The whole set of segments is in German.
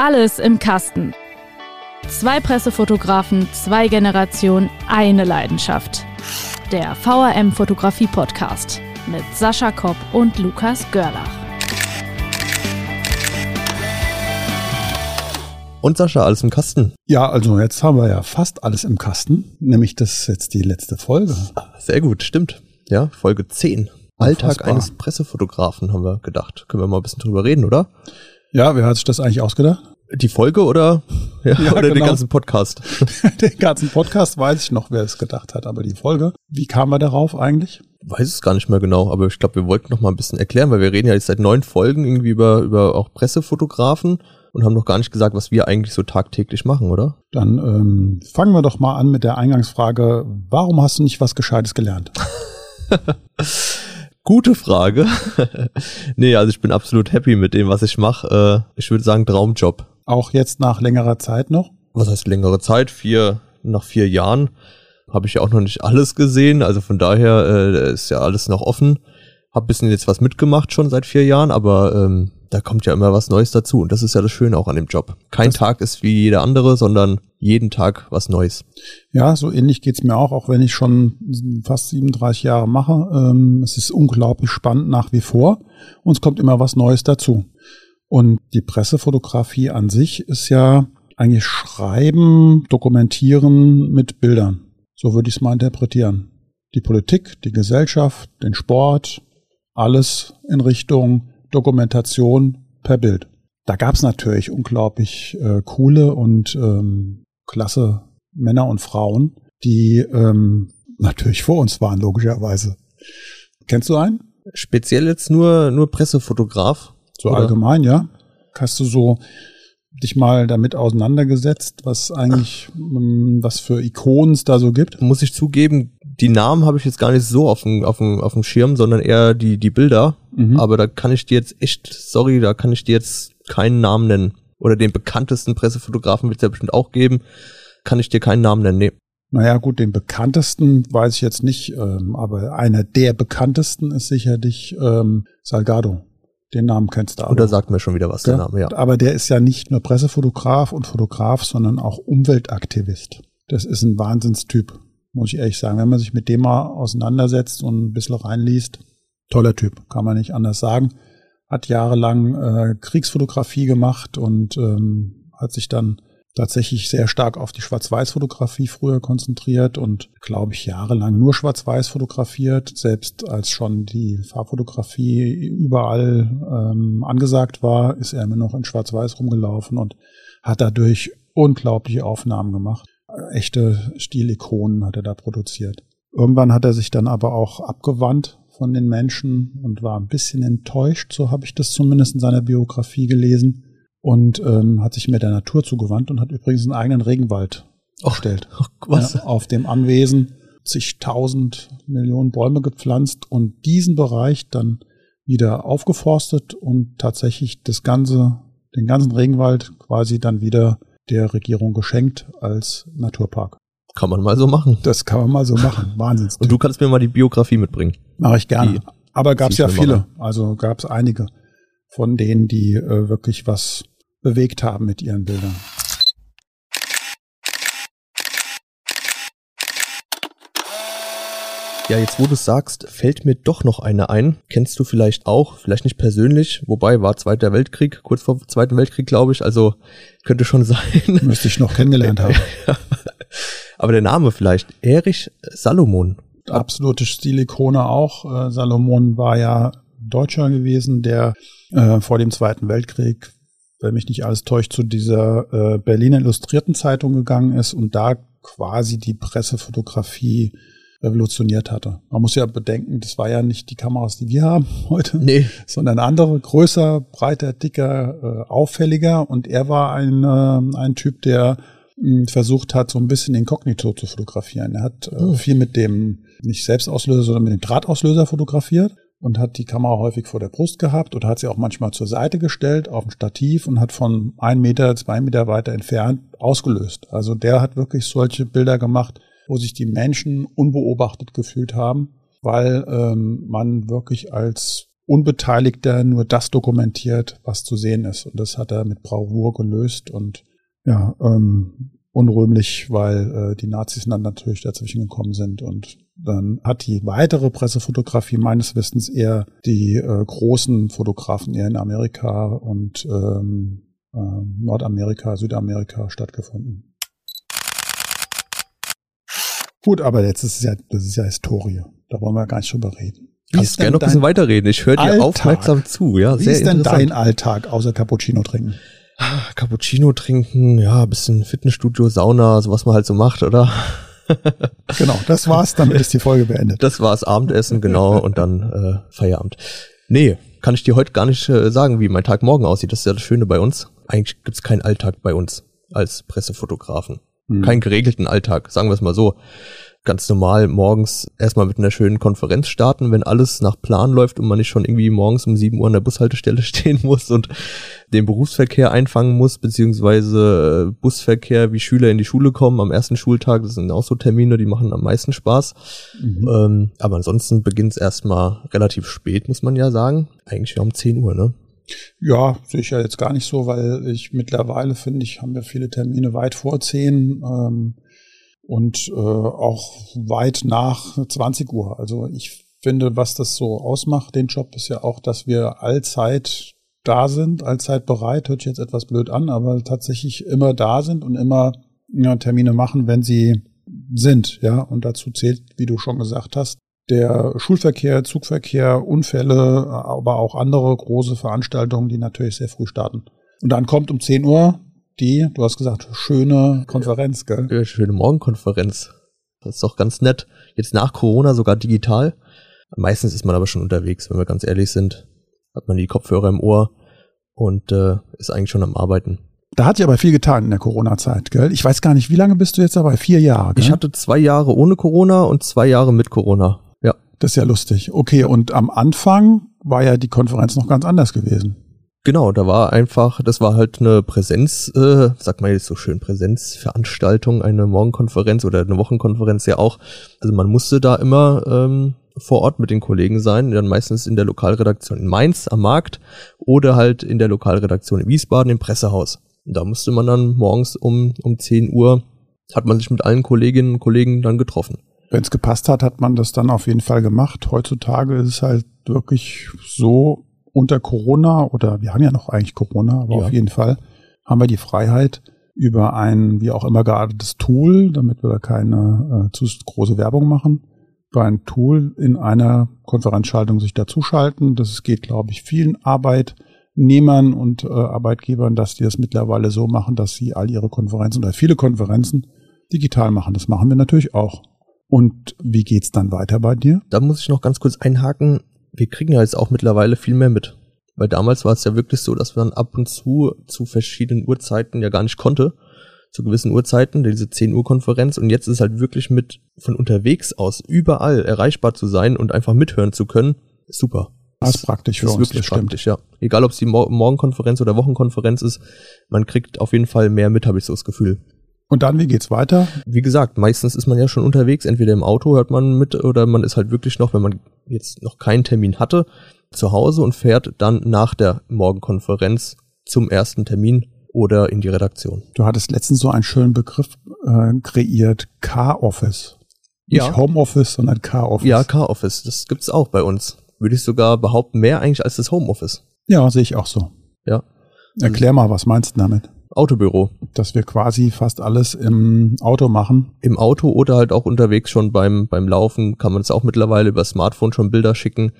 Alles im Kasten. Zwei Pressefotografen, zwei Generationen, eine Leidenschaft. Der VRM Fotografie Podcast mit Sascha Kopp und Lukas Görlach. Und Sascha, alles im Kasten. Ja, also jetzt haben wir ja fast alles im Kasten. Nämlich das ist jetzt die letzte Folge. Sehr gut, stimmt. Ja, Folge 10. Alltag eines Pressefotografen, haben wir gedacht. Können wir mal ein bisschen drüber reden, oder? Ja, wer hat sich das eigentlich ausgedacht? Die Folge oder, ja, ja, oder genau. den ganzen Podcast? den ganzen Podcast weiß ich noch, wer es gedacht hat, aber die Folge, wie kamen wir darauf eigentlich? Weiß es gar nicht mehr genau, aber ich glaube, wir wollten noch mal ein bisschen erklären, weil wir reden ja jetzt seit neun Folgen irgendwie über, über auch Pressefotografen und haben noch gar nicht gesagt, was wir eigentlich so tagtäglich machen, oder? Dann ähm, fangen wir doch mal an mit der Eingangsfrage, warum hast du nicht was Gescheites gelernt? Gute Frage. nee, also ich bin absolut happy mit dem, was ich mache. Äh, ich würde sagen, Traumjob. Auch jetzt nach längerer Zeit noch? Was heißt längere Zeit? Vier, nach vier Jahren habe ich ja auch noch nicht alles gesehen. Also von daher äh, ist ja alles noch offen. Hab bisschen jetzt was mitgemacht schon seit vier Jahren, aber ähm, da kommt ja immer was Neues dazu. Und das ist ja das Schöne auch an dem Job. Kein das Tag ist wie jeder andere, sondern jeden Tag was Neues. Ja, so ähnlich geht's mir auch, auch wenn ich schon fast 37 Jahre mache. Ähm, es ist unglaublich spannend nach wie vor. Und es kommt immer was Neues dazu. Und die Pressefotografie an sich ist ja eigentlich Schreiben, Dokumentieren mit Bildern. So würde ich es mal interpretieren. Die Politik, die Gesellschaft, den Sport, alles in Richtung Dokumentation per Bild. Da gab es natürlich unglaublich äh, coole und ähm, klasse Männer und Frauen, die ähm, natürlich vor uns waren, logischerweise. Kennst du einen? Speziell jetzt nur, nur Pressefotograf. So oder? allgemein, ja. Hast du so dich mal damit auseinandergesetzt, was eigentlich, ähm, was für Ikonen es da so gibt? Muss ich zugeben, die Namen habe ich jetzt gar nicht so auf dem, auf dem, auf dem Schirm, sondern eher die, die Bilder. Mhm. Aber da kann ich dir jetzt echt, sorry, da kann ich dir jetzt keinen Namen nennen. Oder den bekanntesten Pressefotografen wird es ja bestimmt auch geben. Kann ich dir keinen Namen nennen, nee. Naja, gut, den bekanntesten weiß ich jetzt nicht, ähm, aber einer der bekanntesten ist sicherlich ähm, Salgado. Den Namen kennst du auch. Oder sagt mir schon wieder was, ja? der Name, ja. Aber der ist ja nicht nur Pressefotograf und Fotograf, sondern auch Umweltaktivist. Das ist ein Wahnsinnstyp muss ich ehrlich sagen. Wenn man sich mit dem mal auseinandersetzt und ein bisschen reinliest, toller Typ, kann man nicht anders sagen. Hat jahrelang äh, Kriegsfotografie gemacht und ähm, hat sich dann tatsächlich sehr stark auf die Schwarz-Weiß-Fotografie früher konzentriert und, glaube ich, jahrelang nur Schwarz-Weiß fotografiert, selbst als schon die Farbfotografie überall ähm, angesagt war, ist er immer noch in Schwarz-Weiß rumgelaufen und hat dadurch unglaubliche Aufnahmen gemacht echte Stilikonen hat er da produziert. Irgendwann hat er sich dann aber auch abgewandt von den Menschen und war ein bisschen enttäuscht, so habe ich das zumindest in seiner Biografie gelesen, und ähm, hat sich mit der Natur zugewandt und hat übrigens einen eigenen Regenwald erstellt. Oh, was? Ja, auf dem Anwesen zigtausend Millionen Bäume gepflanzt und diesen Bereich dann wieder aufgeforstet und tatsächlich das ganze, den ganzen Regenwald quasi dann wieder der Regierung geschenkt als Naturpark. Kann man mal so machen. Das kann man mal so machen. Wahnsinn. Und du kannst mir mal die Biografie mitbringen. Mache ich gerne. Die Aber gab es ja viele. Also gab es einige von denen, die äh, wirklich was bewegt haben mit ihren Bildern. Ja, jetzt wo du sagst, fällt mir doch noch eine ein. Kennst du vielleicht auch, vielleicht nicht persönlich, wobei war Zweiter Weltkrieg, kurz vor Zweiten Weltkrieg, glaube ich, also könnte schon sein. Müsste ich noch kennengelernt haben. Aber der Name vielleicht, Erich Salomon. Absolute Stilikone auch. Äh, Salomon war ja Deutscher gewesen, der äh, vor dem Zweiten Weltkrieg, wenn mich nicht alles täuscht, zu dieser äh, Berliner Illustrierten Zeitung gegangen ist und da quasi die Pressefotografie revolutioniert hatte. Man muss ja bedenken, das war ja nicht die Kameras, die wir haben heute, nee. sondern andere, größer, breiter, dicker, äh, auffälliger. Und er war ein, äh, ein Typ, der mh, hm, versucht hat, so ein bisschen inkognito zu fotografieren. Er hat äh, oh. viel mit dem, nicht Selbstauslöser, sondern mit dem Drahtauslöser fotografiert und hat die Kamera häufig vor der Brust gehabt oder hat sie auch manchmal zur Seite gestellt auf dem Stativ und hat von ein Meter, zwei Meter weiter entfernt ausgelöst. Also der hat wirklich solche Bilder gemacht, wo sich die Menschen unbeobachtet gefühlt haben, weil ähm, man wirklich als Unbeteiligter nur das dokumentiert, was zu sehen ist. Und das hat er mit Bravour gelöst und ja, ähm, unrühmlich, weil äh, die Nazis dann natürlich dazwischen gekommen sind. Und dann hat die weitere Pressefotografie meines Wissens eher die äh, großen Fotografen eher in Amerika und ähm, äh, Nordamerika, Südamerika stattgefunden. Gut, aber jetzt ist es ja, das ist ja Historie. Da wollen wir gar nicht drüber reden. Wie Kannst gerne noch ein bisschen weiterreden. Ich höre dir aufmerksam zu. Ja, Wie sehr ist denn dein Alltag außer Cappuccino trinken? Ah, Cappuccino trinken, ja, bisschen Fitnessstudio, Sauna, so was man halt so macht, oder? genau, das war's, damit ist die Folge beendet. Das war's, Abendessen, genau, und dann äh, Feierabend. Nee, kann ich dir heute gar nicht äh, sagen, wie mein Tag morgen aussieht. Das ist ja das Schöne bei uns. Eigentlich gibt's keinen Alltag bei uns als Pressefotografen. Hm. Keinen geregelten Alltag, sagen wir es mal so ganz normal morgens erstmal mit einer schönen Konferenz starten, wenn alles nach Plan läuft und man nicht schon irgendwie morgens um 7 Uhr an der Bushaltestelle stehen muss und den Berufsverkehr einfangen muss, beziehungsweise äh, Busverkehr, wie Schüler in die Schule kommen am ersten Schultag. Das sind auch so Termine, die machen am meisten Spaß. Mhm. Ähm, aber ansonsten beginnt es erstmal relativ spät, muss man ja sagen. Eigentlich ja um 10 Uhr, ne? Ja, sicher jetzt gar nicht so, weil ich mittlerweile finde ich, haben wir viele Termine weit vor 10. Ähm, und äh, auch weit nach 20 Uhr. Also ich finde, was das so ausmacht, den Job, ist ja auch, dass wir allzeit da sind, allzeit bereit, hört sich jetzt etwas blöd an, aber tatsächlich immer da sind und immer ja, Termine machen, wenn sie sind, ja. Und dazu zählt, wie du schon gesagt hast, der Schulverkehr, Zugverkehr, Unfälle, aber auch andere große Veranstaltungen, die natürlich sehr früh starten. Und dann kommt um 10 Uhr die, du hast gesagt, schöne Konferenz, gell? Ja, schöne Morgenkonferenz. Das ist doch ganz nett. Jetzt nach Corona sogar digital. Meistens ist man aber schon unterwegs, wenn wir ganz ehrlich sind. Hat man die Kopfhörer im Ohr und äh, ist eigentlich schon am Arbeiten. Da hat sich aber viel getan in der Corona-Zeit, gell? Ich weiß gar nicht, wie lange bist du jetzt dabei? Vier Jahre, gell? Ich hatte zwei Jahre ohne Corona und zwei Jahre mit Corona. Das ist ja lustig. Okay, und am Anfang war ja die Konferenz noch ganz anders gewesen. Genau, da war einfach, das war halt eine Präsenz, äh, sagt man jetzt so schön, Präsenzveranstaltung, eine Morgenkonferenz oder eine Wochenkonferenz ja auch. Also man musste da immer ähm, vor Ort mit den Kollegen sein, dann meistens in der Lokalredaktion in Mainz am Markt oder halt in der Lokalredaktion in Wiesbaden im Pressehaus. Und da musste man dann morgens um, um 10 Uhr, hat man sich mit allen Kolleginnen und Kollegen dann getroffen. Wenn es gepasst hat, hat man das dann auf jeden Fall gemacht. Heutzutage ist es halt wirklich so, unter Corona oder wir haben ja noch eigentlich Corona, aber ja. auf jeden Fall haben wir die Freiheit über ein wie auch immer geartetes Tool, damit wir da keine äh, zu große Werbung machen, über ein Tool in einer Konferenzschaltung sich dazuschalten. Das geht, glaube ich, vielen Arbeitnehmern und äh, Arbeitgebern, dass die das mittlerweile so machen, dass sie all ihre Konferenzen oder viele Konferenzen digital machen. Das machen wir natürlich auch. Und wie geht's dann weiter bei dir? Da muss ich noch ganz kurz einhaken wir kriegen ja jetzt auch mittlerweile viel mehr mit. Weil damals war es ja wirklich so, dass man ab und zu zu verschiedenen Uhrzeiten ja gar nicht konnte. Zu gewissen Uhrzeiten, diese 10 Uhr Konferenz. Und jetzt ist halt wirklich mit von unterwegs aus überall erreichbar zu sein und einfach mithören zu können. Super. Das ist praktisch für das ist uns, wirklich praktisch, ja. Egal, ob es die Mor Morgenkonferenz oder Wochenkonferenz ist, man kriegt auf jeden Fall mehr mit, habe ich so das Gefühl. Und dann, wie geht's weiter? Wie gesagt, meistens ist man ja schon unterwegs, entweder im Auto hört man mit oder man ist halt wirklich noch, wenn man jetzt noch keinen Termin hatte, zu Hause und fährt dann nach der Morgenkonferenz zum ersten Termin oder in die Redaktion. Du hattest letztens so einen schönen Begriff äh, kreiert, Car-Office. Nicht ja. Homeoffice, sondern Car-Office. Ja, Car-Office, das gibt's auch bei uns. Würde ich sogar behaupten, mehr eigentlich als das Homeoffice. Ja, sehe ich auch so. Ja. Erklär mal, was meinst du damit? Autobüro. Dass wir quasi fast alles im Auto machen. Im Auto oder halt auch unterwegs schon beim, beim Laufen kann man es auch mittlerweile über Smartphone schon Bilder schicken.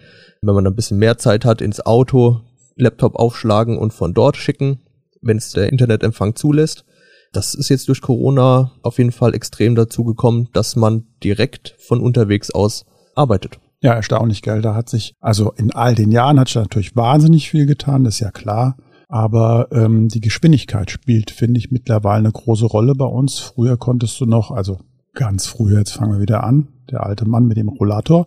Wenn man ein bisschen mehr Zeit hat, ins Auto, Laptop aufschlagen und von dort schicken, wenn es der Internetempfang zulässt. Das ist jetzt durch Corona auf jeden Fall extrem dazu gekommen, dass man direkt von unterwegs aus arbeitet. Ja, erstaunlich, gell? Da hat sich, also in all den Jahren hat sich natürlich wahnsinnig viel getan, das ist ja klar. Aber ähm, die Geschwindigkeit spielt, finde ich, mittlerweile eine große Rolle bei uns. Früher konntest du noch, also ganz früher, jetzt fangen wir wieder an, der alte Mann mit dem Rollator.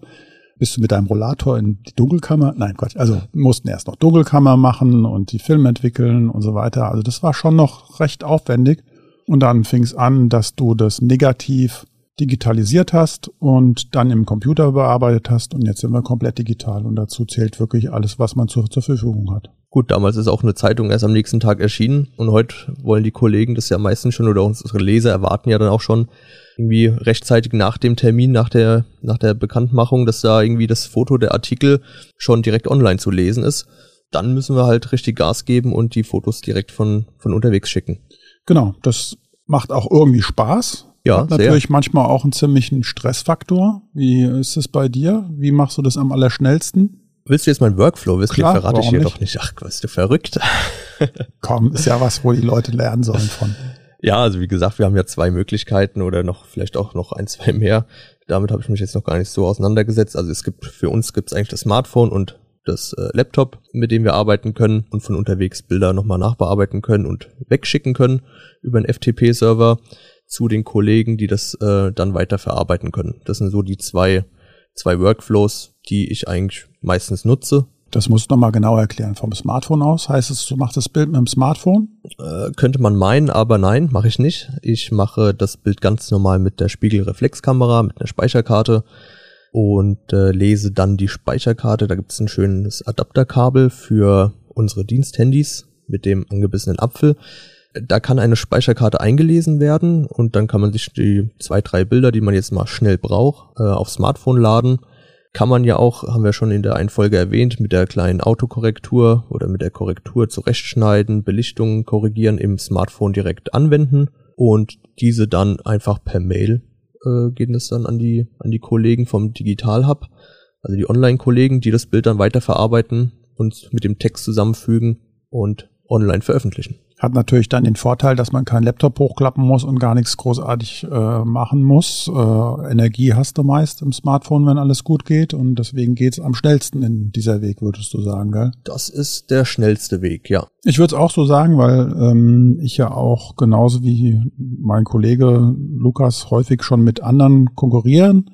Bist du mit deinem Rollator in die Dunkelkammer? Nein, Quatsch. Also mussten erst noch Dunkelkammer machen und die Filme entwickeln und so weiter. Also das war schon noch recht aufwendig. Und dann fing es an, dass du das Negativ digitalisiert hast und dann im Computer bearbeitet hast und jetzt sind wir komplett digital und dazu zählt wirklich alles, was man zur, zur Verfügung hat. Gut, damals ist auch eine Zeitung erst am nächsten Tag erschienen und heute wollen die Kollegen das ja meistens schon oder unsere Leser erwarten ja dann auch schon irgendwie rechtzeitig nach dem Termin, nach der, nach der Bekanntmachung, dass da irgendwie das Foto der Artikel schon direkt online zu lesen ist. Dann müssen wir halt richtig Gas geben und die Fotos direkt von, von unterwegs schicken. Genau, das macht auch irgendwie Spaß. Ja, Hat natürlich sehr. manchmal auch einen ziemlichen Stressfaktor. Wie ist es bei dir? Wie machst du das am allerschnellsten? Willst du jetzt meinen Workflow wissen? Klar, Den verrate ich dir nicht? doch nicht. Ach, bist du verrückt? Komm, ist ja was, wo die Leute lernen sollen von. Ja, also wie gesagt, wir haben ja zwei Möglichkeiten oder noch vielleicht auch noch ein, zwei mehr. Damit habe ich mich jetzt noch gar nicht so auseinandergesetzt. Also es gibt für uns gibt es eigentlich das Smartphone und das äh, Laptop, mit dem wir arbeiten können und von unterwegs Bilder nochmal nachbearbeiten können und wegschicken können über einen FTP-Server zu den Kollegen, die das äh, dann weiter verarbeiten können. Das sind so die zwei, zwei Workflows, die ich eigentlich meistens nutze. Das musst du nochmal genau erklären. Vom Smartphone aus heißt es, du machst das Bild mit dem Smartphone? Äh, könnte man meinen, aber nein, mache ich nicht. Ich mache das Bild ganz normal mit der Spiegelreflexkamera, mit einer Speicherkarte und äh, lese dann die Speicherkarte. Da gibt es ein schönes Adapterkabel für unsere Diensthandys mit dem angebissenen Apfel. Da kann eine Speicherkarte eingelesen werden und dann kann man sich die zwei, drei Bilder, die man jetzt mal schnell braucht, äh, aufs Smartphone laden. Kann man ja auch, haben wir schon in der einen Folge erwähnt, mit der kleinen Autokorrektur oder mit der Korrektur zurechtschneiden, Belichtungen korrigieren im Smartphone direkt anwenden und diese dann einfach per Mail äh, gehen das dann an die, an die Kollegen vom Digital Hub, also die Online-Kollegen, die das Bild dann weiterverarbeiten und mit dem Text zusammenfügen und online veröffentlichen. Hat natürlich dann den Vorteil, dass man keinen Laptop hochklappen muss und gar nichts großartig äh, machen muss. Äh, Energie hast du meist im Smartphone, wenn alles gut geht. Und deswegen geht's am schnellsten in dieser Weg, würdest du sagen, gell? Das ist der schnellste Weg, ja. Ich würde es auch so sagen, weil ähm, ich ja auch genauso wie mein Kollege Lukas häufig schon mit anderen konkurrieren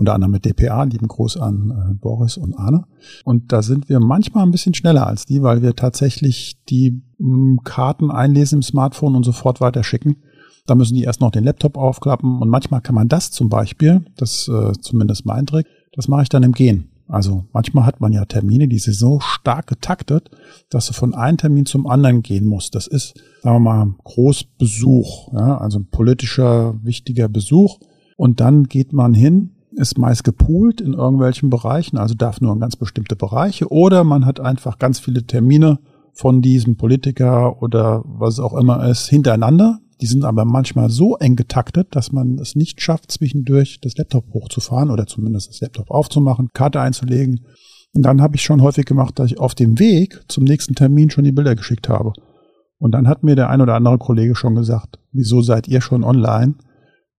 unter anderem mit DPA, lieben Gruß an äh, Boris und Arne. Und da sind wir manchmal ein bisschen schneller als die, weil wir tatsächlich die mh, mm, Karten einlesen im Smartphone und sofort weiterschicken. Da müssen die erst noch den Laptop aufklappen und manchmal kann man das zum Beispiel, das äh, zumindest mein Trick, das mache ich dann im Gehen. Also manchmal hat man ja Termine, die sind so stark getaktet, dass du von einem Termin zum anderen gehen musst. Das ist, sagen wir mal, Großbesuch, ja, also ein politischer, wichtiger Besuch. Und dann geht man hin ist meist gepoolt in irgendwelchen Bereichen, also darf nur in ganz bestimmte Bereiche, oder man hat einfach ganz viele Termine von diesem Politiker oder was auch immer ist hintereinander. Die sind aber manchmal so eng getaktet, dass man es nicht schafft, zwischendurch das Laptop hochzufahren oder zumindest das Laptop aufzumachen, Karte einzulegen. Und dann habe ich schon häufig gemacht, dass ich auf dem Weg zum nächsten Termin schon die Bilder geschickt habe. Und dann hat mir der ein oder andere Kollege schon gesagt, wieso seid ihr schon online?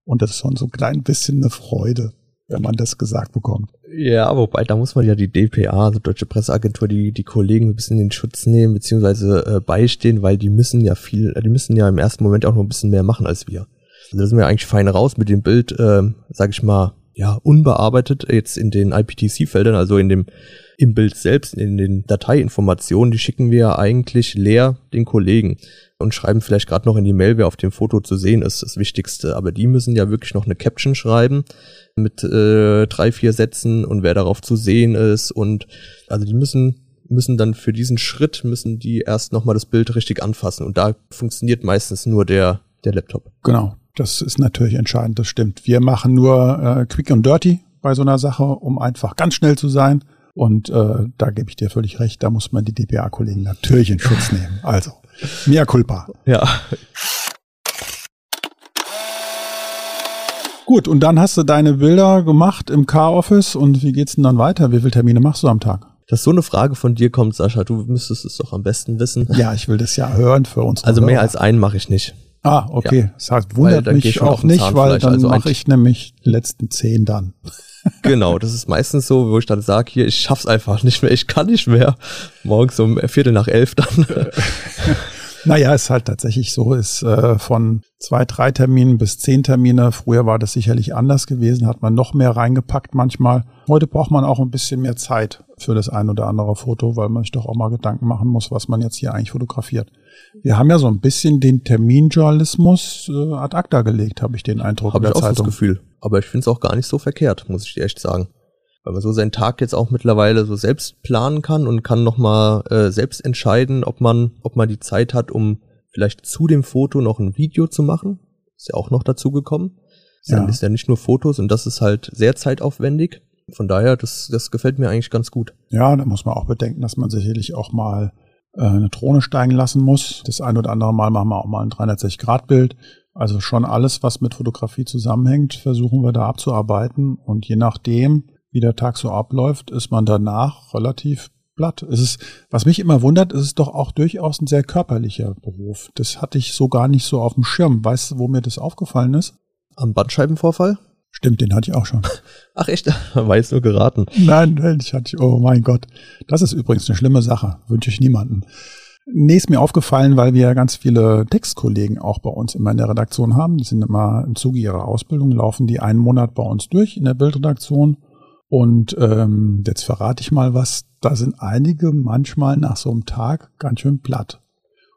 Und das ist schon so ein klein bisschen eine Freude wenn man das gesagt bekommt. Ja, wobei, da muss man ja die DPA, also Deutsche Presseagentur, die, die Kollegen ein bisschen in den Schutz nehmen, beziehungsweise äh, beistehen, weil die müssen ja viel, die müssen ja im ersten Moment auch noch ein bisschen mehr machen als wir. Also da sind wir eigentlich fein raus mit dem Bild, äh, sag ich mal, ja, unbearbeitet jetzt in den IPTC-Feldern, also in dem, im Bild selbst, in den Dateiinformationen, die schicken wir ja eigentlich leer den Kollegen und schreiben vielleicht gerade noch in die Mail, wer auf dem Foto zu sehen ist, das Wichtigste. Aber die müssen ja wirklich noch eine Caption schreiben mit äh, drei, vier Sätzen und wer darauf zu sehen ist und also die müssen müssen dann für diesen Schritt müssen die erst nochmal das Bild richtig anfassen und da funktioniert meistens nur der der Laptop. Genau, das ist natürlich entscheidend, das stimmt. Wir machen nur äh, quick and dirty bei so einer Sache, um einfach ganz schnell zu sein. Und äh, da gebe ich dir völlig recht, da muss man die DPA-Kollegen natürlich in Schutz nehmen. Also, mea culpa. Ja. Gut, und dann hast du deine Bilder gemacht im Car-Office und wie geht's denn dann weiter? Wie viele Termine machst du am Tag? Dass so eine Frage von dir kommt, Sascha, du müsstest es doch am besten wissen. Ja, ich will das ja hören für uns. Also mehr als einen mache ich nicht. Ah, okay. Ja. Das heißt, wundert mich auch nicht, weil dann also mache ich nämlich die letzten zehn dann. genau, das ist meistens so, wo ich dann sage, hier, ich schaff's einfach nicht mehr, ich kann nicht mehr. Morgens um Viertel nach elf dann. Naja, ist halt tatsächlich so, ist äh, von zwei, drei Terminen bis zehn Termine. Früher war das sicherlich anders gewesen, hat man noch mehr reingepackt manchmal. Heute braucht man auch ein bisschen mehr Zeit für das ein oder andere Foto, weil man sich doch auch mal Gedanken machen muss, was man jetzt hier eigentlich fotografiert. Wir haben ja so ein bisschen den Terminjournalismus äh, ad acta gelegt, habe ich den Eindruck. Habe ich auch Zeitung. das Gefühl. aber ich finde es auch gar nicht so verkehrt, muss ich dir echt sagen. Weil man so seinen Tag jetzt auch mittlerweile so selbst planen kann und kann nochmal äh, selbst entscheiden, ob man, ob man die Zeit hat, um vielleicht zu dem Foto noch ein Video zu machen. Ist ja auch noch dazu gekommen. Ja. Dann ist ja nicht nur Fotos und das ist halt sehr zeitaufwendig. Von daher, das, das gefällt mir eigentlich ganz gut. Ja, da muss man auch bedenken, dass man sicherlich auch mal äh, eine Drohne steigen lassen muss. Das ein oder andere Mal machen wir auch mal ein 360-Grad-Bild. Also schon alles, was mit Fotografie zusammenhängt, versuchen wir da abzuarbeiten. Und je nachdem, wie der Tag so abläuft, ist man danach relativ platt. Es ist, was mich immer wundert, ist es doch auch durchaus ein sehr körperlicher Beruf. Das hatte ich so gar nicht so auf dem Schirm. Weißt du, wo mir das aufgefallen ist? Am Bandscheibenvorfall? Stimmt, den hatte ich auch schon. Ach echt? Weiß nur geraten. Nein, ich hatte, oh mein Gott. Das ist übrigens eine schlimme Sache. Wünsche ich niemanden. Nee, ist mir aufgefallen, weil wir ganz viele Textkollegen auch bei uns immer in der Redaktion haben. Die sind immer im Zuge ihrer Ausbildung, laufen die einen Monat bei uns durch in der Bildredaktion. Und ähm, jetzt verrate ich mal was. Da sind einige manchmal nach so einem Tag ganz schön platt.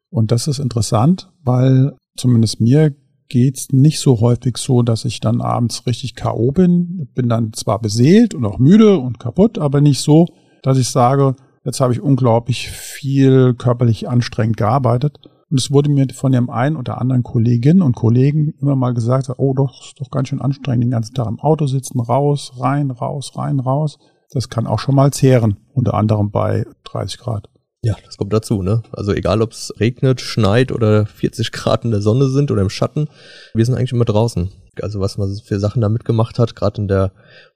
Und das ist interessant, weil zumindest mir geht's nicht so häufig so, dass ich dann abends richtig K.O. bin. Bin dann zwar beseelt und auch müde und kaputt, aber nicht so, dass ich sage, jetzt habe ich unglaublich viel körperlich anstrengend gearbeitet. Und es wurde mir von dem einen oder anderen Kolleginnen und Kollegen immer mal gesagt, oh doch, ist doch ganz schön anstrengend, den ganzen Tag im Auto sitzen, raus, rein, raus, rein, raus. Das kann auch schon mal zehren, unter anderem bei 30 Grad. Ja, das kommt dazu, ne? Also egal, ob es regnet, schneit oder 40 Grad in der Sonne sind oder im Schatten, wir sind eigentlich immer draußen. Also was man für Sachen da mitgemacht hat, gerade in der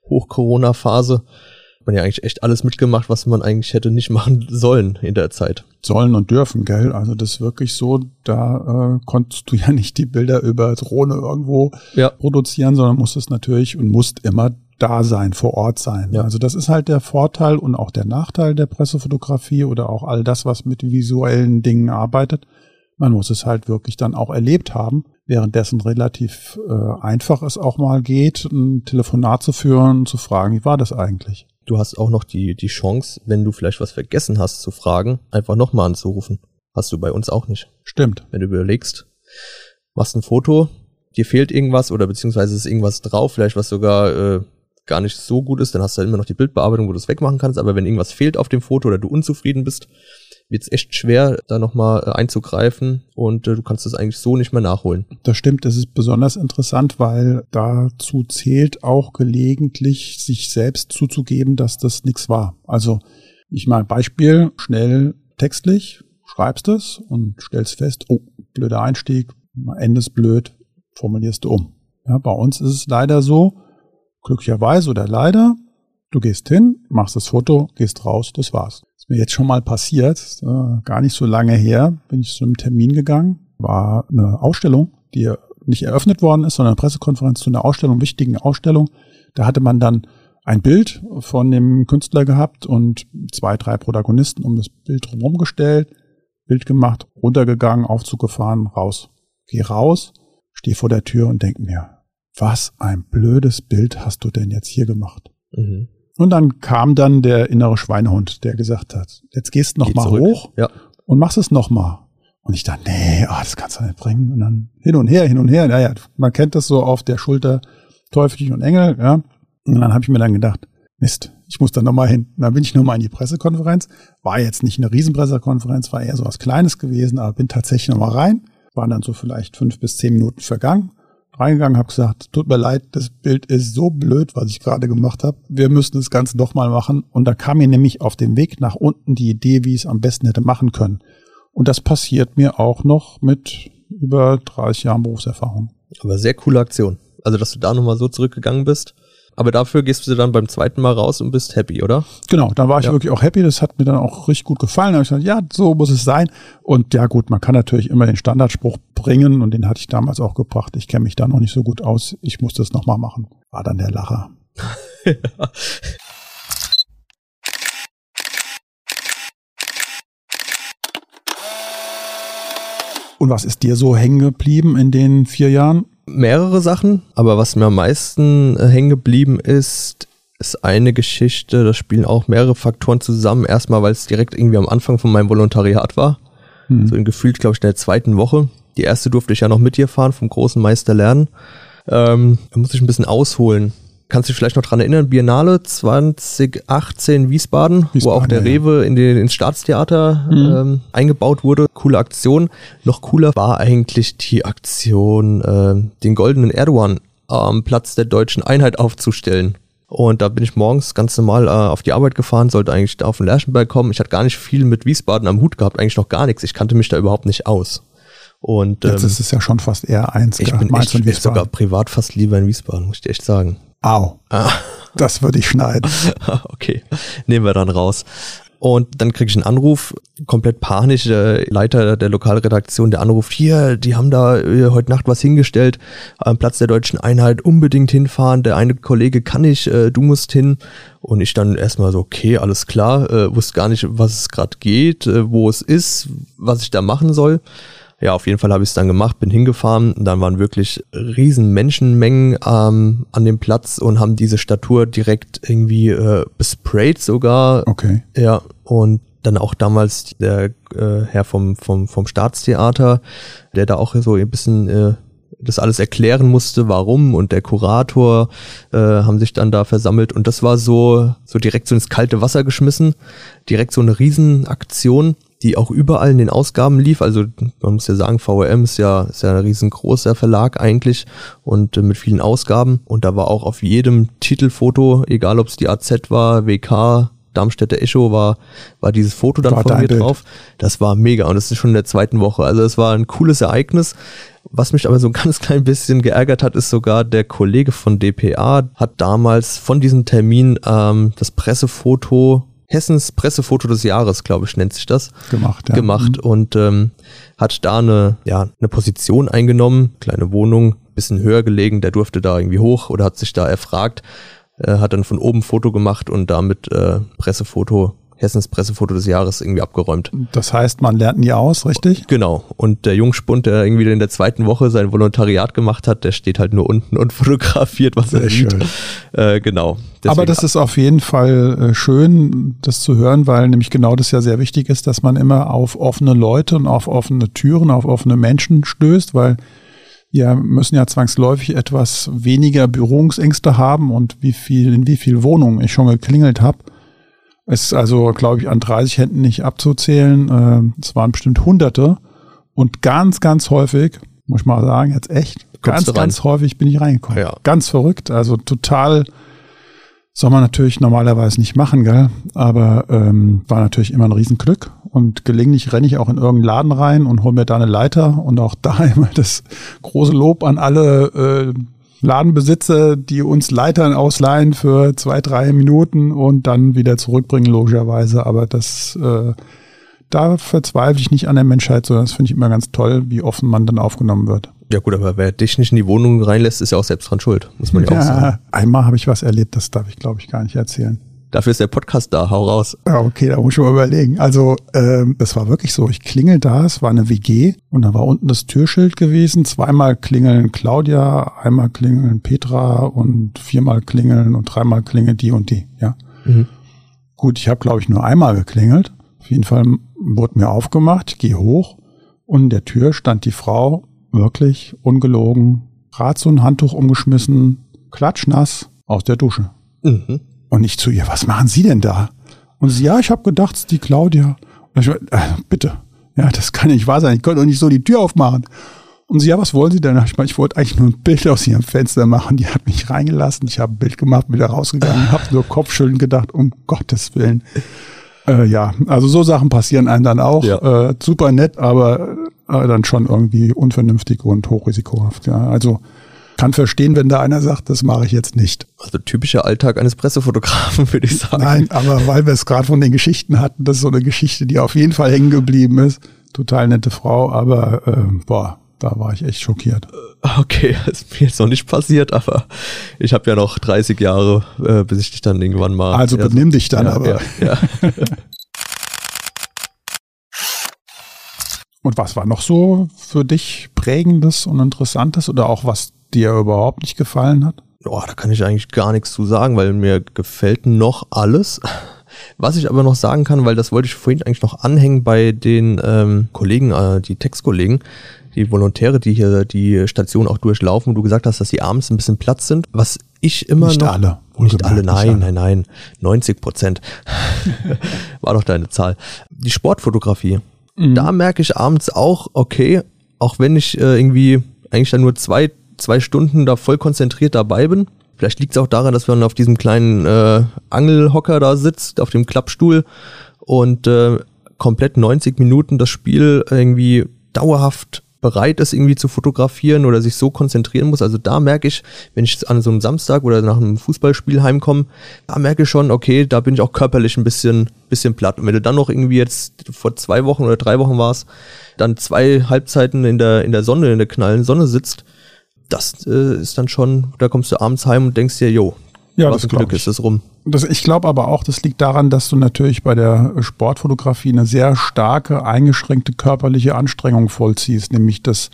Hoch-Corona-Phase, hat man ja eigentlich echt alles mitgemacht, was man eigentlich hätte nicht machen sollen in der Zeit. Sollen und dürfen, gell? Also das ist wirklich so, da äh, konntest du ja nicht die Bilder über Drohne irgendwo ja. produzieren, sondern musstest natürlich und musst immer da sein, vor Ort sein. Ja. Also das ist halt der Vorteil und auch der Nachteil der Pressefotografie oder auch all das, was mit visuellen Dingen arbeitet. Man muss es halt wirklich dann auch erlebt haben, währenddessen relativ äh, einfach es auch mal geht, ein Telefonat zu führen und zu fragen, wie war das eigentlich? Du hast auch noch die, die Chance, wenn du vielleicht was vergessen hast zu fragen, einfach nochmal anzurufen. Hast du bei uns auch nicht. Stimmt. Wenn du überlegst, machst ein Foto, dir fehlt irgendwas oder beziehungsweise ist irgendwas drauf, vielleicht was sogar äh, gar nicht so gut ist, dann hast du halt immer noch die Bildbearbeitung, wo du es wegmachen kannst. Aber wenn irgendwas fehlt auf dem Foto oder du unzufrieden bist, wird es echt schwer, da nochmal äh, einzugreifen und äh, du kannst es eigentlich so nicht mehr nachholen. Das stimmt, das ist besonders interessant, weil dazu zählt auch gelegentlich, sich selbst zuzugeben, dass das nichts war. Also ich mal Beispiel, schnell textlich, schreibst es und stellst fest, oh, blöder Einstieg, Ende ist blöd, formulierst du um. Ja, bei uns ist es leider so, Glücklicherweise oder leider, du gehst hin, machst das Foto, gehst raus, das war's. Mir jetzt schon mal passiert, äh, gar nicht so lange her, bin ich zu einem Termin gegangen, war eine Ausstellung, die nicht eröffnet worden ist, sondern eine Pressekonferenz zu einer Ausstellung, wichtigen Ausstellung. Da hatte man dann ein Bild von dem Künstler gehabt und zwei, drei Protagonisten um das Bild drumherum gestellt, Bild gemacht, runtergegangen, Aufzug gefahren, raus. Geh raus, steh vor der Tür und denk mir, was ein blödes Bild hast du denn jetzt hier gemacht? Mhm. Und dann kam dann der innere Schweinehund, der gesagt hat, jetzt gehst du noch Geh mal zurück. hoch ja. und machst es noch mal. Und ich dachte, nee, ah, das kannst du nicht bringen. Und dann hin und her, hin und her. Naja, man kennt das so auf der Schulter Teufelchen und Engel, ja. Und dann habe ich mir dann gedacht, Mist, ich muss da nochmal hin. Und dann bin ich nochmal in die Pressekonferenz. War jetzt nicht eine Riesenpressekonferenz, war eher so was Kleines gewesen, aber bin tatsächlich nochmal rein. Waren dann so vielleicht fünf bis zehn Minuten vergangen reingegangen, habe gesagt, tut mir leid, das Bild ist so blöd, was ich gerade gemacht habe. Wir müssen das Ganze nochmal machen. Und da kam mir nämlich auf dem Weg nach unten die Idee, wie ich es am besten hätte machen können. Und das passiert mir auch noch mit über 30 Jahren Berufserfahrung. Aber sehr coole Aktion. Also, dass du da nochmal so zurückgegangen bist. Aber dafür gehst du dann beim zweiten Mal raus und bist happy, oder? Genau, da war ich ja. wirklich auch happy. Das hat mir dann auch richtig gut gefallen. Da habe ich gesagt, ja, so muss es sein. Und ja gut, man kann natürlich immer den Standardspruch bringen und den hatte ich damals auch gebracht. Ich kenne mich da noch nicht so gut aus. Ich muss das nochmal machen. War dann der Lacher. ja. Und was ist dir so hängen geblieben in den vier Jahren? Mehrere Sachen, aber was mir am meisten äh, hängen geblieben ist, ist eine Geschichte, da spielen auch mehrere Faktoren zusammen. Erstmal, weil es direkt irgendwie am Anfang von meinem Volontariat war. Mhm. So in gefühlt, glaube ich, in der zweiten Woche. Die erste durfte ich ja noch mit dir fahren, vom großen Meister lernen. Ähm, da muss ich ein bisschen ausholen. Kannst du dich vielleicht noch dran erinnern, Biennale 2018 Wiesbaden, Wiesbaden, wo auch der ja, Rewe in den, ins Staatstheater Mhm. ähm, eingebaut wurde. Coole Aktion. Noch cooler war eigentlich die Aktion, ähm, den goldenen Erdogan am Platz der deutschen Einheit aufzustellen. Und da bin ich morgens ganz normal äh, auf die Arbeit gefahren, sollte eigentlich da auf den Lerchenberg kommen. Ich hatte gar nicht viel mit Wiesbaden am Hut gehabt, eigentlich noch gar nichts. Ich kannte mich da überhaupt nicht aus. Und Jetzt ähm, ist es ja schon fast eher eins. ich bin echt, sogar privat fast lieber in Wiesbaden, muss ich dir echt sagen. Au. Ah. Das würde ich schneiden. okay, nehmen wir dann raus. Und dann kriege ich einen Anruf, komplett panisch, der Leiter der Lokalredaktion, der anruft, hier, die haben da äh, heute Nacht was hingestellt, am Platz der deutschen Einheit, unbedingt hinfahren, der eine Kollege kann nicht, äh, du musst hin. Und ich dann erstmal so, okay, alles klar, äh, wusste gar nicht, was es gerade geht, äh, wo es ist, was ich da machen soll. Ja, auf jeden Fall habe ich es dann gemacht, bin hingefahren. Dann waren wirklich riesen Menschenmengen ähm, an dem Platz und haben diese Statur direkt irgendwie äh, besprayt sogar. Okay. Ja, und dann auch damals der äh, Herr vom, vom, vom Staatstheater, der da auch so ein bisschen äh, das alles erklären musste, warum und der Kurator äh, haben sich dann da versammelt und das war so so direkt so ins kalte Wasser geschmissen, direkt so eine Riesenaktion, die auch überall in den Ausgaben lief. Also man muss ja sagen, VRM ist ja ist ja ein riesengroßer Verlag eigentlich und äh, mit vielen Ausgaben und da war auch auf jedem Titelfoto, egal ob es die AZ war, WK Darmstädter Echo war, war dieses Foto dann War von mir Bild. drauf. Das war mega und das ist schon in der zweiten Woche. Also es war ein cooles Ereignis. Was mich aber so ein ganz klein bisschen geärgert hat, ist sogar der Kollege von DPA hat damals von diesem Termin ähm, das Pressefoto, Hessens Pressefoto des Jahres, glaube ich, nennt sich das, Gemacht, ja. gemacht und ähm, hat da eine, ja, eine Position eingenommen, kleine Wohnung, bisschen höher gelegen, der durfte da irgendwie hoch oder hat sich da erfragt, äh, hat dann von oben Foto gemacht und damit äh, Pressefoto, Hessens Pressefoto des Jahres irgendwie abgeräumt. Das heißt, man lernt nie aus, richtig? Genau. Und der Jungspund, der irgendwie in der zweiten Woche sein Volontariat gemacht hat, der steht halt nur unten und fotografiert, was er Sehr sieht. schön. Äh, genau. Aber Deswegen- das ist auf jeden Fall äh, schön, das zu hören, weil nämlich genau das ja sehr wichtig ist, dass man immer auf offene Leute und auf offene Türen, auf offene Menschen stößt, weil wir müssen ja zwangsläufig etwas weniger Berührungsängste haben und wie viel, in wie viel Wohnungen ich schon geklingelt habe. Es ist also, glaube ich, an 30 Händen nicht abzuzählen. Ähm, Es waren bestimmt Hunderte und ganz, ganz häufig, muss ich mal sagen, jetzt echt, Kommst ganz, ganz häufig bin ich reingekommen. Ja. Ganz verrückt, also total soll man natürlich normalerweise nicht machen, gell? Aber ähm, war natürlich immer ein Riesenglück. Und gelegentlich renne ich auch in irgendeinen Laden rein und hole mir da eine Leiter. Und auch da immer das große Lob an alle äh, Ladenbesitzer, die uns Leitern ausleihen für zwei, drei Minuten und dann wieder zurückbringen, logischerweise. Aber das, äh, da verzweifle ich nicht an der Menschheit, sondern das finde ich immer ganz toll, wie offen man dann aufgenommen wird. Ja gut, aber wer dich nicht in die Wohnung reinlässt, ist ja auch selbst dran schuld, muss man ja, auch sagen. Ja, einmal habe ich was erlebt, das darf ich, glaube ich, gar nicht erzählen. Dafür ist der Podcast da, hau raus. Ja, okay, da muss ich mal überlegen. Also, ähm, das war wirklich so. Ich klingel da, es war eine WG und da war unten das Türschild gewesen. Zweimal klingeln Claudia, einmal klingeln Petra und viermal klingeln und dreimal klingeln die und die, ja. Mhm. Gut, ich habe, glaube ich, nur einmal geklingelt. Auf jeden Fall wurde mir aufgemacht, ich gehe hoch und in der Tür stand die Frau, wirklich ungelogen, grad so ein Handtuch umgeschmissen, klatschnass aus der Dusche. Mhm. Und ich zu ihr, was machen Sie denn da? Und sie, ja, ich habe gedacht, es ist die Claudia. Und ich, äh, bitte, ja, das kann nicht wahr sein. Ich konnte doch nicht so die Tür aufmachen. Und sie, ja, was wollen Sie denn? Ich meine, ich wollte eigentlich nur ein Bild aus ihrem Fenster machen. Die hat mich reingelassen. Ich habe ein Bild gemacht, bin wieder rausgegangen, habe nur Kopfschütteln gedacht, um Gottes Willen. Äh, ja, also so Sachen passieren einem dann auch. Ja. Äh, super nett, aber äh, dann schon irgendwie unvernünftig und hochrisikohaft. Ja, also kann verstehen, wenn da einer sagt, das mache ich jetzt nicht. Also typischer Alltag eines Pressefotografen, würde ich sagen. Nein, aber weil wir es gerade von den Geschichten hatten, das ist so eine Geschichte, die auf jeden Fall hängen geblieben ist. Total nette Frau, aber ähm, boah, da war ich echt schockiert. Okay, das ist mir jetzt noch nicht passiert, aber ich habe ja noch 30 Jahre, äh, bis ich dich dann irgendwann mal. Also ja, benimm dich dann ja, aber. Ja, ja. Und was war noch so für dich prägendes und interessantes oder auch was dir überhaupt nicht gefallen hat? Oh, da kann ich eigentlich gar nichts zu sagen, weil mir gefällt noch alles. Was ich aber noch sagen kann, weil das wollte ich vorhin eigentlich noch anhängen bei den ähm, Kollegen, äh, die Textkollegen, die Volontäre, die hier die Station auch durchlaufen, wo du gesagt hast, dass die abends ein bisschen Platz sind. Was ich immer Nicht noch. alle. Nicht alle, nein, nicht alle. nein, nein. 90 Prozent. War doch deine Zahl. Die Sportfotografie. Mhm. Da merke ich abends auch, okay, auch wenn ich äh, irgendwie eigentlich dann nur zwei, zwei Stunden da voll konzentriert dabei bin. Vielleicht liegt es auch daran, dass man auf diesem kleinen äh, Angelhocker da sitzt, auf dem Klappstuhl und äh, komplett 90 Minuten das Spiel irgendwie dauerhaft bereit ist, irgendwie zu fotografieren oder sich so konzentrieren muss. Also da merke ich, wenn ich an so einem Samstag oder nach einem Fußballspiel heimkomme, da merke ich schon, okay, da bin ich auch körperlich ein bisschen, bisschen platt. Und wenn du dann noch irgendwie jetzt vor zwei Wochen oder drei Wochen warst, dann zwei Halbzeiten in der, in der Sonne, in der knallen Sonne sitzt, das äh, ist dann schon, da kommst du abends heim und denkst dir, jo, Ja, was das Glück ich. ist es rum. Das, ich glaube aber auch, das liegt daran, dass du natürlich bei der Sportfotografie eine sehr starke, eingeschränkte körperliche Anstrengung vollziehst, nämlich das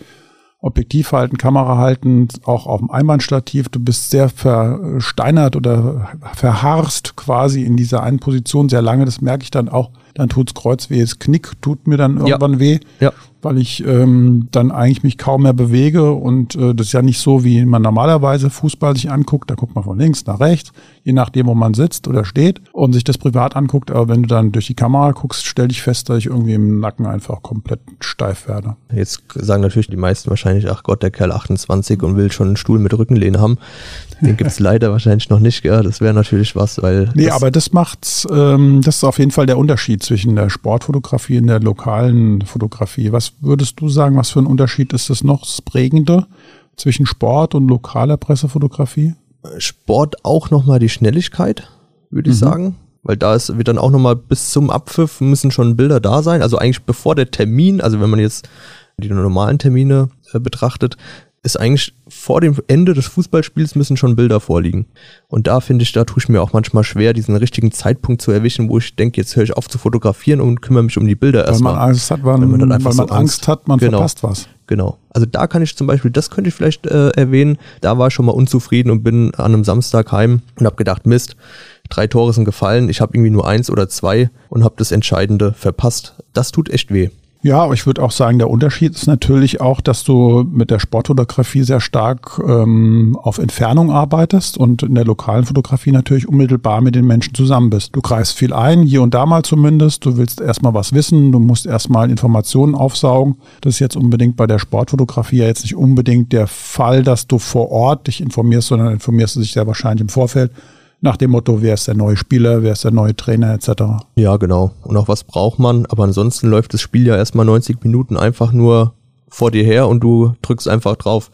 Objektiv halten, Kamera halten, auch auf dem Einbandstativ. Du bist sehr versteinert oder verharrst quasi in dieser einen Position sehr lange. Das merke ich dann auch. Dann tut's Kreuzweh, das Knick tut mir dann irgendwann weh Ja. Weil ich ähm, dann eigentlich mich kaum mehr bewege und äh, das ist ja nicht so, wie man normalerweise Fußball sich anguckt. Da guckt man von links nach rechts, je nachdem, wo man sitzt oder steht und sich das privat anguckt. Aber wenn du dann durch die Kamera guckst, stell dich fest, dass ich irgendwie im Nacken einfach komplett steif werde. Jetzt sagen natürlich die meisten wahrscheinlich, ach Gott, der Kerl 28 und will schon einen Stuhl mit Rückenlehne haben. Den gibt's leider wahrscheinlich noch nicht. Ja, das wäre natürlich was, weil. Nee, das, aber das macht's, ähm, das ist auf jeden Fall der Unterschied zwischen der Sportfotografie und der lokalen Fotografie. Was würdest du sagen, was für ein Unterschied ist das noch, das Prägende zwischen Sport und lokaler Pressefotografie? Sport auch nochmal die Schnelligkeit, würde ich Mhm. sagen. Weil da ist, wird dann auch nochmal bis zum Abpfiff müssen schon Bilder da sein. Also eigentlich bevor der Termin, also wenn man jetzt die normalen Termine äh, betrachtet, ist eigentlich vor dem Ende des Fußballspiels müssen schon Bilder vorliegen. Und da finde ich, da tue ich mir auch manchmal schwer, diesen richtigen Zeitpunkt zu erwischen, wo ich denke, jetzt höre ich auf zu fotografieren und kümmere mich um die Bilder Weil man erstmal. Angst hat, weil, man weil man so Angst, Angst- hat, man Genau. verpasst was. Genau. Also da kann ich zum Beispiel, das könnte ich vielleicht äh, erwähnen, da war ich schon mal unzufrieden und bin an einem Samstag heim und habe gedacht, Mist, drei Tore sind gefallen, ich habe irgendwie nur eins oder zwei und habe das Entscheidende verpasst. Das tut echt weh. Ja, ich würde auch sagen, der Unterschied ist natürlich auch, dass du mit der Sportfotografie sehr stark ähm, auf Entfernung arbeitest und in der lokalen Fotografie natürlich unmittelbar mit den Menschen zusammen bist. Du greifst viel ein, hier und da mal zumindest. Du willst erstmal was wissen, du musst erstmal Informationen aufsaugen. Das ist jetzt unbedingt bei der Sportfotografie ja jetzt nicht unbedingt der Fall, dass du vor Ort dich informierst, sondern informierst du dich sehr wahrscheinlich im Vorfeld nach dem Motto, wer ist der neue Spieler, wer ist der neue Trainer etc. Ja, genau. Und auch was braucht man, aber ansonsten läuft das Spiel ja erstmal 90 Minuten einfach nur vor dir her und du drückst einfach drauf.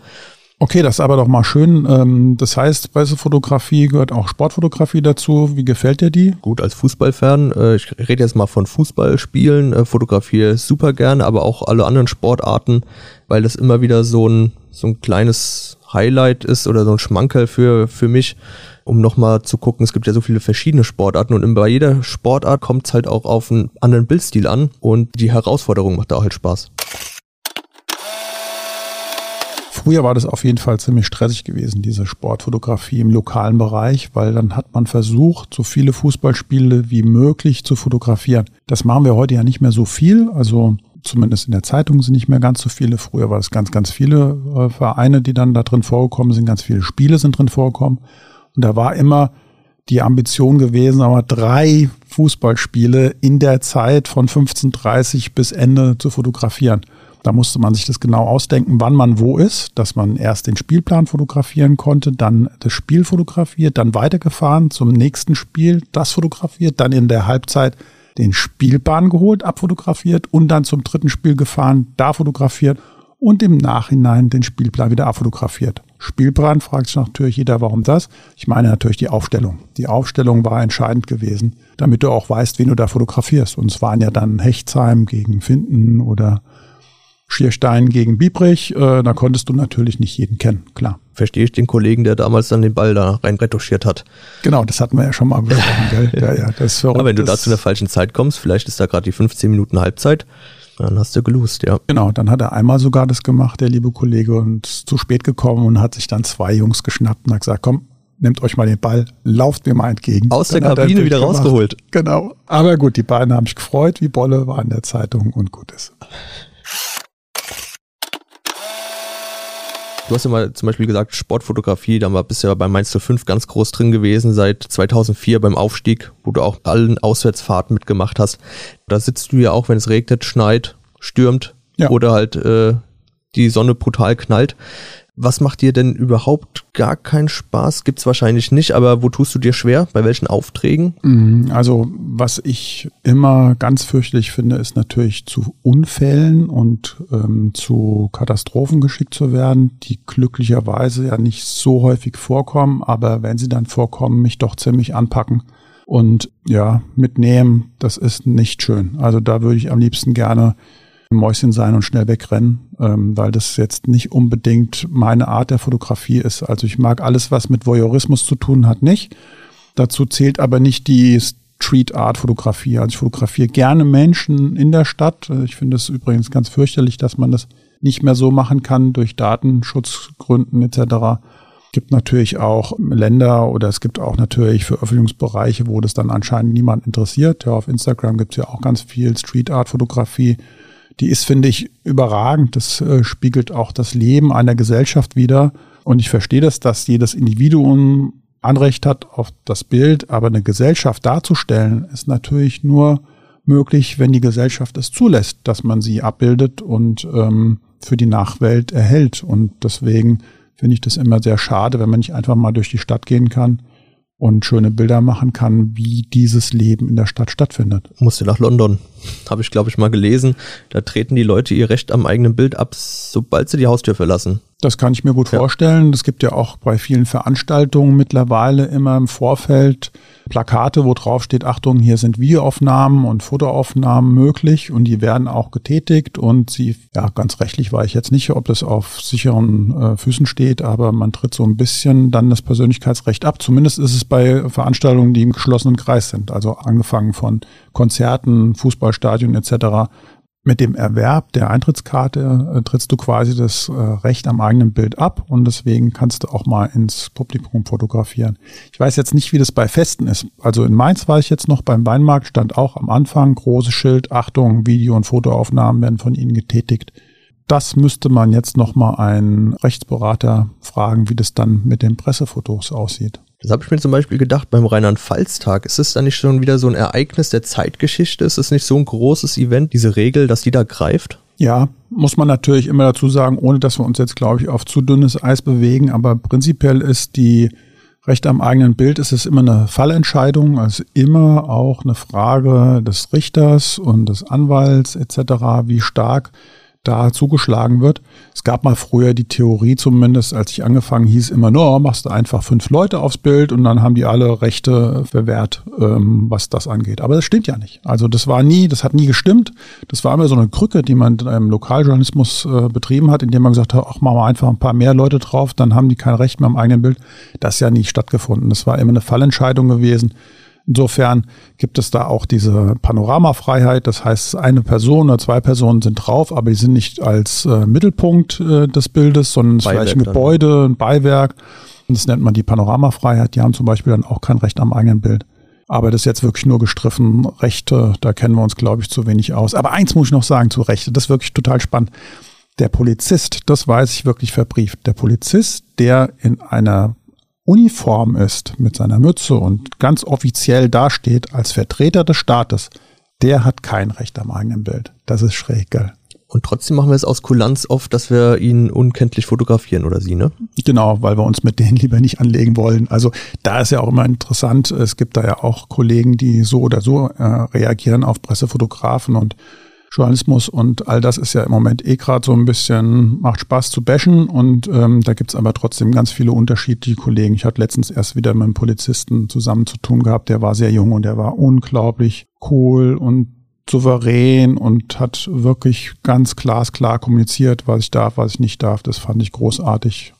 Okay, das ist aber doch mal schön. Ähm, Das heißt, Pressefotografie gehört auch Sportfotografie dazu. Wie gefällt dir die? Gut, als Fußballfan, äh, ich rede jetzt mal von Fußballspielen, äh, fotografiere super gerne, aber auch alle anderen Sportarten, weil das immer wieder so ein, so ein kleines Highlight ist oder so ein Schmankerl für, für mich, um nochmal zu gucken, es gibt ja so viele verschiedene Sportarten und bei jeder Sportart kommt es halt auch auf einen anderen Bildstil an und die Herausforderung macht da halt Spaß. Früher war das auf jeden Fall ziemlich stressig gewesen, diese Sportfotografie im lokalen Bereich, weil dann hat man versucht, so viele Fußballspiele wie möglich zu fotografieren. Das machen wir heute ja nicht mehr so viel. Also zumindest in der Zeitung sind nicht mehr ganz so viele. Früher war es ganz, ganz viele äh, Vereine, die dann da drin vorgekommen sind. Ganz viele Spiele sind drin vorgekommen. Und da war immer die Ambition gewesen, aber drei Fußballspiele in der Zeit von 15.30 bis Ende zu fotografieren. Da musste man sich das genau ausdenken, wann man wo ist, dass man erst den Spielplan fotografieren konnte, dann das Spiel fotografiert, dann weitergefahren zum nächsten Spiel, das fotografiert, dann in der Halbzeit den Spielplan geholt, abfotografiert und dann zum dritten Spiel gefahren, da fotografiert und im Nachhinein den Spielplan wieder abfotografiert. Spielplan fragt sich natürlich jeder, warum das? Ich meine natürlich die Aufstellung. Die Aufstellung war entscheidend gewesen, damit du auch weißt, wen du da fotografierst. Und es waren ja dann Hechtsheim gegen Finden oder Schierstein gegen Biebrich. Äh, da konntest du natürlich nicht jeden kennen, klar. Verstehe ich den Kollegen, der damals dann den Ball da rein retuschiert hat. Genau, das hatten wir ja schon mal besprochen, gell? Ja, ja, das ist verrückt. Aber wenn du da zu einer falschen Zeit kommst, vielleicht ist da gerade die 15 Minuten Halbzeit, dann hast du gelust, ja. Genau, dann hat er einmal sogar das gemacht, der liebe Kollege, und ist zu spät gekommen und hat sich dann zwei Jungs geschnappt und hat gesagt, komm, nehmt euch mal den Ball, lauft mir mal entgegen. Aus der Dann hat er Kabine wieder gemacht. rausgeholt. Genau. Aber gut, die beiden haben sich gefreut, wie Bolle war in der Zeitung und gut ist. Du hast ja mal zum Beispiel gesagt, Sportfotografie, da war bist ja bei Mainz 05 ganz groß drin gewesen, seit 2004 beim Aufstieg, wo du auch allen Auswärtsfahrten mitgemacht hast. Da sitzt du ja auch, wenn es regnet, schneit, stürmt ja. oder halt äh, die Sonne brutal knallt. Was macht dir denn überhaupt gar keinen Spaß? Gibt's wahrscheinlich nicht, aber wo tust du dir schwer? Bei welchen Aufträgen? Mhm, also, was ich immer ganz fürchterlich finde, ist natürlich zu Unfällen und ähm, zu Katastrophen geschickt zu werden, die glücklicherweise ja nicht so häufig vorkommen, aber wenn sie dann vorkommen, mich doch ziemlich anpacken und ja, mitnehmen, das ist nicht schön. Also da würde ich am liebsten gerne Mäuschen sein und schnell wegrennen, ähm, weil das jetzt nicht unbedingt meine Art der Fotografie ist. Also ich mag alles, was mit Voyeurismus zu tun hat, nicht. Dazu zählt aber nicht die Street Art Fotografie. Also ich fotografiere gerne Menschen in der Stadt. Ich finde es übrigens ganz fürchterlich, dass man das nicht mehr so machen kann durch Datenschutzgründen etc. Es gibt natürlich auch Länder oder es gibt auch natürlich Veröffentlichungsbereiche, wo das dann anscheinend niemand interessiert. Ja, auf Instagram gibt es ja auch ganz viel Street Art Fotografie die ist, finde ich, überragend. Das äh, spiegelt auch das Leben einer Gesellschaft wider. Und ich verstehe das, dass jedes Individuum Anrecht hat auf das Bild, aber eine Gesellschaft darzustellen, ist natürlich nur möglich, wenn die Gesellschaft es zulässt, dass man sie abbildet und ähm, für die Nachwelt erhält. Und deswegen finde ich das immer sehr schade, wenn man nicht einfach mal durch die Stadt gehen kann und schöne Bilder machen kann, wie dieses Leben in der Stadt stattfindet. Musste nach London. Habe ich, glaube ich, mal gelesen. Da treten die Leute ihr Recht am eigenen Bild ab, sobald sie die Haustür verlassen. Das kann ich mir gut ja. vorstellen. Es gibt ja auch bei vielen Veranstaltungen mittlerweile immer im Vorfeld Plakate, wo drauf steht, Achtung, hier sind Videoaufnahmen und Fotoaufnahmen möglich und die werden auch getätigt und sie, ja, ganz rechtlich war ich jetzt nicht, ob das auf sicheren äh, Füßen steht, aber man tritt so ein bisschen dann das Persönlichkeitsrecht ab. Zumindest ist es bei Veranstaltungen, die im geschlossenen Kreis sind, also angefangen von Konzerten, Fußballstadien etc mit dem Erwerb der Eintrittskarte äh, trittst du quasi das äh, Recht am eigenen Bild ab und deswegen kannst du auch mal ins Publikum fotografieren. Ich weiß jetzt nicht, wie das bei Festen ist. Also in Mainz war ich jetzt noch beim Weinmarkt, stand auch am Anfang großes Schild, Achtung, Video- und Fotoaufnahmen werden von Ihnen getätigt. Das müsste man jetzt nochmal einen Rechtsberater fragen, wie das dann mit den Pressefotos aussieht. Das habe ich mir zum Beispiel gedacht beim Rheinland-Pfalz-Tag. Ist es da nicht schon wieder so ein Ereignis der Zeitgeschichte? Ist es nicht so ein großes Event, diese Regel, dass die da greift? Ja, muss man natürlich immer dazu sagen, ohne dass wir uns jetzt, glaube ich, auf zu dünnes Eis bewegen. Aber prinzipiell ist die Recht am eigenen Bild, ist es immer eine Fallentscheidung, also immer auch eine Frage des Richters und des Anwalts etc., wie stark da zugeschlagen wird. Es gab mal früher die Theorie zumindest, als ich angefangen hieß, immer nur, machst du einfach fünf Leute aufs Bild und dann haben die alle Rechte verwehrt, ähm, was das angeht. Aber das stimmt ja nicht. Also das war nie, das hat nie gestimmt. Das war immer so eine Krücke, die man im Lokaljournalismus äh, betrieben hat, indem man gesagt hat, ach, machen wir einfach ein paar mehr Leute drauf, dann haben die kein Recht mehr am eigenen Bild. Das ist ja nie stattgefunden. Das war immer eine Fallentscheidung gewesen. Insofern gibt es da auch diese Panoramafreiheit. Das heißt, eine Person oder zwei Personen sind drauf, aber die sind nicht als äh, Mittelpunkt äh, des Bildes, sondern es ist vielleicht ein Gebäude, ein Beiwerk. Und das nennt man die Panoramafreiheit. Die haben zum Beispiel dann auch kein Recht am eigenen Bild. Aber das ist jetzt wirklich nur gestriffen. Rechte, da kennen wir uns, glaube ich, zu wenig aus. Aber eins muss ich noch sagen zu Rechte. Das ist wirklich total spannend. Der Polizist, das weiß ich wirklich verbrieft. Der Polizist, der in einer Uniform ist mit seiner Mütze und ganz offiziell dasteht als Vertreter des Staates, der hat kein Recht am eigenen Bild. Das ist schräg, gell? Und trotzdem machen wir es aus Kulanz oft, dass wir ihn unkenntlich fotografieren oder sie, ne? Genau, weil wir uns mit denen lieber nicht anlegen wollen. Also da ist ja auch immer interessant, es gibt da ja auch Kollegen, die so oder so äh, reagieren auf Pressefotografen und Journalismus und all das ist ja im Moment eh gerade so ein bisschen, macht Spaß zu bashen und ähm, da gibt's aber trotzdem ganz viele unterschiedliche Kollegen. Ich hatte letztens erst wieder mit einem Polizisten zusammen zu tun gehabt, der war sehr jung und der war unglaublich cool und souverän und hat wirklich ganz glasklar kommuniziert, was ich darf, was ich nicht darf. Das fand ich großartig.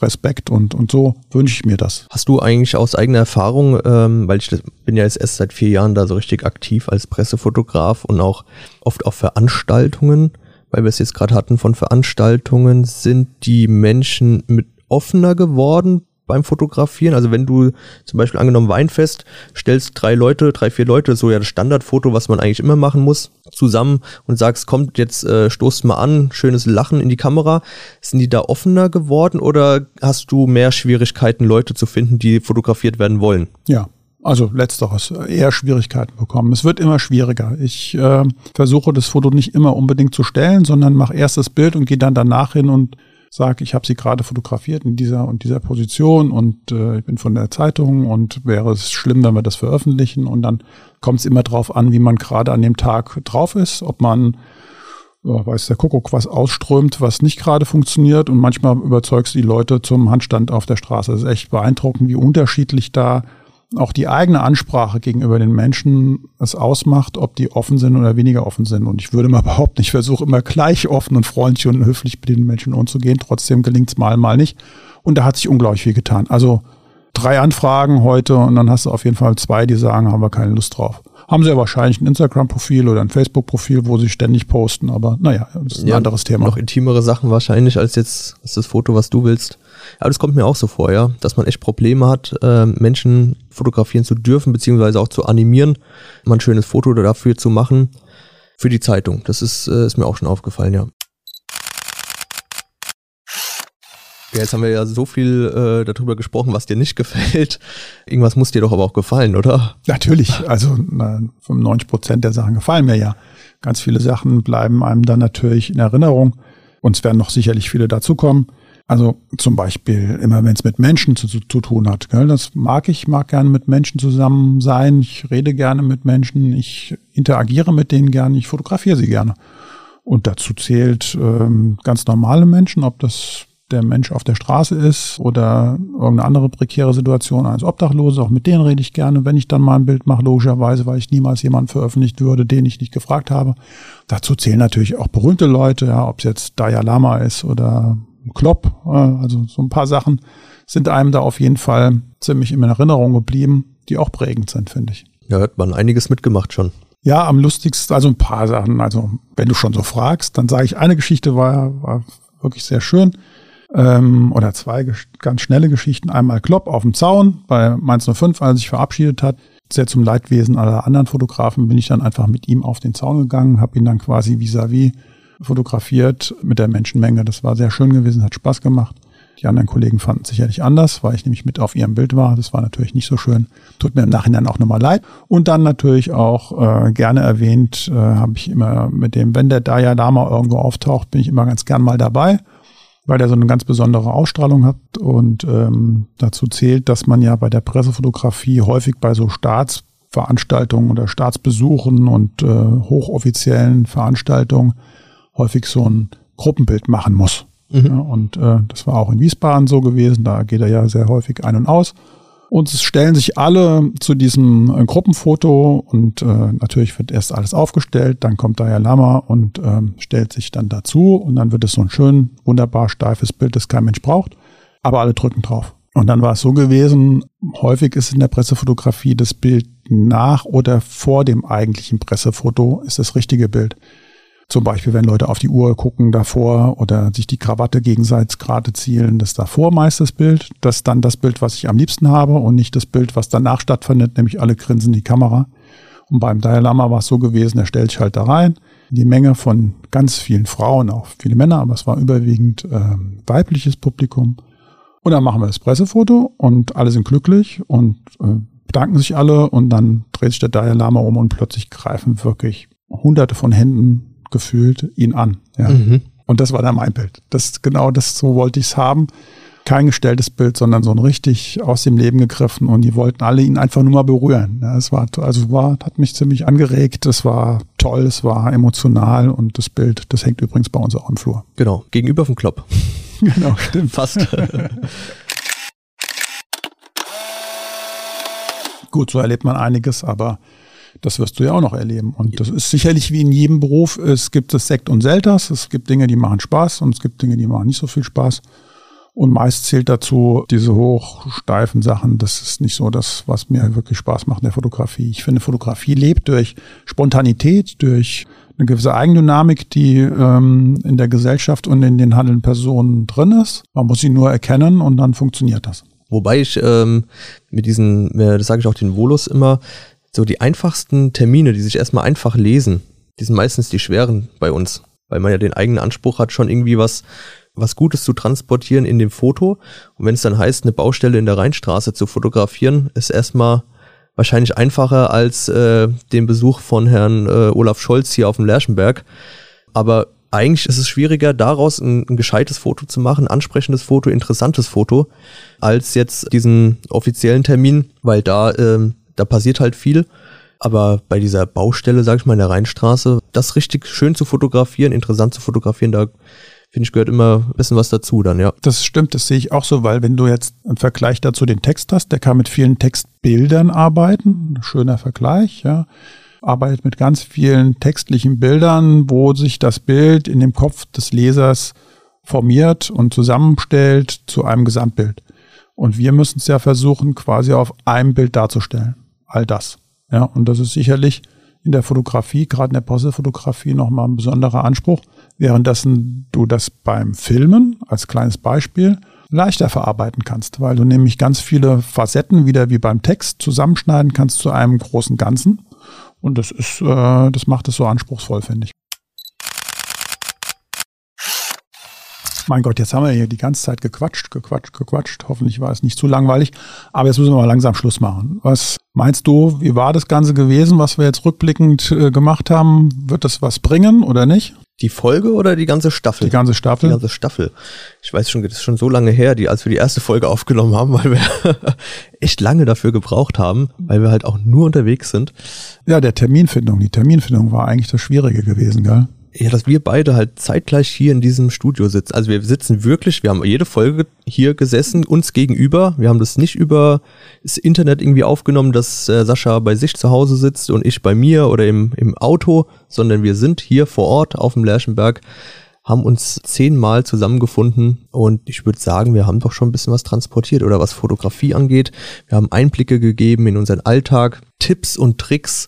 Respekt und, und so wünsche ich mir das. Hast du eigentlich aus eigener Erfahrung, ähm, weil ich bin ja jetzt erst seit vier Jahren da so richtig aktiv als Pressefotograf und auch oft auf Veranstaltungen, weil wir es jetzt gerade hatten von Veranstaltungen, sind die Menschen mit offener geworden beim Fotografieren? Also wenn du zum Beispiel angenommen Weinfest, stellst drei Leute, drei, vier Leute, so ja das Standardfoto, was man eigentlich immer machen muss, zusammen und sagst, kommt jetzt, äh, stoßt mal an, schönes Lachen in die Kamera. Sind die da offener geworden oder hast du mehr Schwierigkeiten, Leute zu finden, die fotografiert werden wollen? Ja, also letzteres, eher Schwierigkeiten bekommen. Es wird immer schwieriger. Ich äh, versuche das Foto nicht immer unbedingt zu stellen, sondern mache erst das Bild und gehe dann danach hin und sage, ich habe sie gerade fotografiert in dieser und dieser Position und äh, ich bin von der Zeitung und wäre es schlimm, wenn wir das veröffentlichen. Und dann kommt es immer drauf an, wie man gerade an dem Tag drauf ist, ob man ja, weiß der Kuckuck, was ausströmt, was nicht gerade funktioniert. Und manchmal überzeugst du die Leute zum Handstand auf der Straße. Das ist echt beeindruckend, wie unterschiedlich da auch die eigene Ansprache gegenüber den Menschen es ausmacht, ob die offen sind oder weniger offen sind. Und ich würde mal behaupten, ich versuche immer gleich offen und freundlich und höflich mit den Menschen umzugehen. Trotzdem gelingt es mal, mal nicht. Und da hat sich unglaublich viel getan. Also drei Anfragen heute und dann hast du auf jeden Fall zwei, die sagen, haben wir keine Lust drauf. Haben sie ja wahrscheinlich ein Instagram-Profil oder ein Facebook-Profil, wo sie ständig posten, aber naja, das ist ein ja, anderes Thema. Noch intimere Sachen wahrscheinlich als jetzt als das Foto, was du willst. Aber das kommt mir auch so vor, ja, dass man echt Probleme hat, äh, Menschen fotografieren zu dürfen, beziehungsweise auch zu animieren, mal ein schönes Foto dafür zu machen für die Zeitung. Das ist, äh, ist mir auch schon aufgefallen, ja. Ja, jetzt haben wir ja so viel äh, darüber gesprochen, was dir nicht gefällt. Irgendwas muss dir doch aber auch gefallen, oder? Natürlich. Also na, 95 Prozent der Sachen gefallen mir ja. Ganz viele Sachen bleiben einem dann natürlich in Erinnerung. Und es werden noch sicherlich viele dazukommen. Also zum Beispiel immer, wenn es mit Menschen zu, zu, zu, tun hat. Gell? Das mag ich, mag gerne mit Menschen zusammen sein. Ich rede gerne mit Menschen. Ich interagiere mit denen gerne. Ich fotografiere sie gerne. Und dazu zählt ähm, ganz normale Menschen, ob das der Mensch auf der Straße ist oder irgendeine andere prekäre Situation als Obdachlose. Auch mit denen rede ich gerne, wenn ich dann mal ein Bild mache, logischerweise, weil ich niemals jemanden veröffentlicht würde, den ich nicht gefragt habe. Dazu zählen natürlich auch berühmte Leute, ja, ob es jetzt Dalai Lama ist oder Klopp, äh, also so ein paar Sachen sind einem da auf jeden Fall ziemlich in Erinnerung geblieben, die auch prägend sind, finde ich. Ja, hat man einiges mitgemacht schon. Ja, am lustigsten, also ein paar Sachen. Also wenn du schon so fragst, dann sage ich, eine Geschichte war, war wirklich sehr schön. Ähm, oder zwei ganz schnelle Geschichten. Einmal Klopp auf dem Zaun bei Mainz 05, als sich verabschiedet hat. Sehr zum Leidwesen aller anderen Fotografen bin ich dann einfach mit ihm auf den Zaun gegangen, habe ihn dann quasi vis-à-vis -vis fotografiert mit der Menschenmenge. Das war sehr schön gewesen, hat Spaß gemacht. Die anderen Kollegen fanden es sicherlich anders, weil ich nämlich mit auf ihrem Bild war. Das war natürlich nicht so schön. Tut mir im Nachhinein auch nochmal leid. Und dann natürlich auch äh, gerne erwähnt, äh, habe ich immer mit dem, wenn der Daya Lama irgendwo auftaucht, bin ich immer ganz gern mal dabei, weil der so eine ganz besondere Ausstrahlung hat. Und ähm, dazu zählt, dass man ja bei der Pressefotografie häufig bei so Staatsveranstaltungen oder Staatsbesuchen und äh, hochoffiziellen Veranstaltungen häufig so ein Gruppenbild machen muss. Mhm. Ja, und äh, das war auch in Wiesbaden so gewesen, da geht er ja sehr häufig ein und aus. Und es stellen sich alle zu diesem äh, Gruppenfoto und äh, natürlich wird erst alles aufgestellt, dann kommt Dalai Lama und ähm, stellt sich dann dazu und dann wird es so ein schön, wunderbar steifes Bild, das kein Mensch braucht, aber alle drücken drauf. Und dann war es so gewesen, häufig ist in der Pressefotografie das Bild nach oder vor dem eigentlichen Pressefoto ist das richtige Bild. Zum Beispiel, wenn Leute auf die Uhr gucken davor oder sich die Krawatte gegenseitig gerade zielen, das davor meist das Bild. Das dann das Bild, was ich am liebsten habe und nicht das Bild, was danach stattfindet, nämlich alle grinsen die Kamera. Und beim Dalai Lama war es so gewesen, er stellt sich halt da rein. Die Menge von ganz vielen Frauen, auch viele Männer, aber es war überwiegend äh, weibliches Publikum. Und dann machen wir das Pressefoto und alle sind glücklich und äh, bedanken sich alle und dann dreht sich der Dalai Lama um und plötzlich greifen wirklich hunderte von Händen gefühlt ihn an. Ja. Mhm. Und das war dann mein Bild. Das genau das, so wollte ich es haben. Kein gestelltes Bild, sondern so ein richtig aus dem Leben gegriffen und die wollten alle ihn einfach nur mal berühren. Ja, es war, also war, hat mich ziemlich angeregt. Es war toll, es war emotional und das Bild, das hängt übrigens bei uns auch im Flur. Genau, gegenüber vom Klopp. genau, stimmt. Fast. Gut, so erlebt man einiges, aber das wirst du ja auch noch erleben. Und das ist sicherlich wie in jedem Beruf. Es gibt das Sekt und Selters. Es gibt Dinge, die machen Spaß und es gibt Dinge, die machen nicht so viel Spaß. Und meist zählt dazu diese hochsteifen Sachen. Das ist nicht so das, was mir wirklich Spaß macht in der Fotografie. Ich finde, Fotografie lebt durch Spontanität, durch eine gewisse Eigendynamik, die ähm, in der Gesellschaft und in den handelnden Personen drin ist. Man muss sie nur erkennen und dann funktioniert das. Wobei ich ähm, mit diesen, äh, das sage ich auch den Volus immer, so die einfachsten Termine, die sich erstmal einfach lesen, die sind meistens die schweren bei uns, weil man ja den eigenen Anspruch hat, schon irgendwie was, was Gutes zu transportieren in dem Foto. Und wenn es dann heißt, eine Baustelle in der Rheinstraße zu fotografieren, ist erstmal wahrscheinlich einfacher als äh, den Besuch von Herrn äh, Olaf Scholz hier auf dem Lerchenberg. Aber eigentlich ist es schwieriger, daraus ein, ein gescheites Foto zu machen, ein ansprechendes Foto, interessantes Foto, als jetzt diesen offiziellen Termin, weil da, ähm, da passiert halt viel. Aber bei dieser Baustelle, sag ich mal, in der Rheinstraße, das richtig schön zu fotografieren, interessant zu fotografieren, da finde ich, gehört immer ein bisschen was dazu dann, ja. Das stimmt, das sehe ich auch so, weil wenn du jetzt im Vergleich dazu den Text hast, der kann mit vielen Textbildern arbeiten, schöner Vergleich, ja arbeitet mit ganz vielen textlichen Bildern, wo sich das Bild in dem Kopf des Lesers formiert und zusammenstellt zu einem Gesamtbild. Und wir müssen es ja versuchen, quasi auf einem Bild darzustellen. All das. Ja, und das ist sicherlich in der Fotografie, gerade in der Pressefotografie, nochmal ein besonderer Anspruch, währenddessen du das beim Filmen als kleines Beispiel leichter verarbeiten kannst, weil du nämlich ganz viele Facetten wieder wie beim Text zusammenschneiden kannst zu einem großen Ganzen und das ist, äh, das macht es so anspruchsvoll, finde ich. Mein Gott, jetzt haben wir hier die ganze Zeit gequatscht, gequatscht, gequatscht. Hoffentlich war es nicht zu langweilig. Aber jetzt müssen wir mal langsam Schluss machen. Was meinst du, wie war das Ganze gewesen, was wir jetzt rückblickend äh, gemacht haben? Wird das was bringen oder nicht? Die Folge oder die ganze Staffel? Die ganze Staffel. Die ganze Staffel. Ich weiß schon, das ist schon so lange her, die, als wir die erste Folge aufgenommen haben, weil wir echt lange dafür gebraucht haben, weil wir halt auch nur unterwegs sind. Ja, der Terminfindung. Die Terminfindung war eigentlich das Schwierige gewesen, gell? Ja, dass wir beide halt zeitgleich hier in diesem Studio sitzen. Also wir sitzen wirklich, wir haben jede Folge hier gesessen, uns gegenüber. Wir haben das nicht über das Internet irgendwie aufgenommen, dass äh, Sascha bei sich zu Hause sitzt und ich bei mir oder im, im Auto, sondern wir sind hier vor Ort auf dem Lerchenberg, haben uns zehnmal zusammengefunden und ich würde sagen, wir haben doch schon ein bisschen was transportiert oder was Fotografie angeht. Wir haben Einblicke gegeben in unseren Alltag, Tipps und Tricks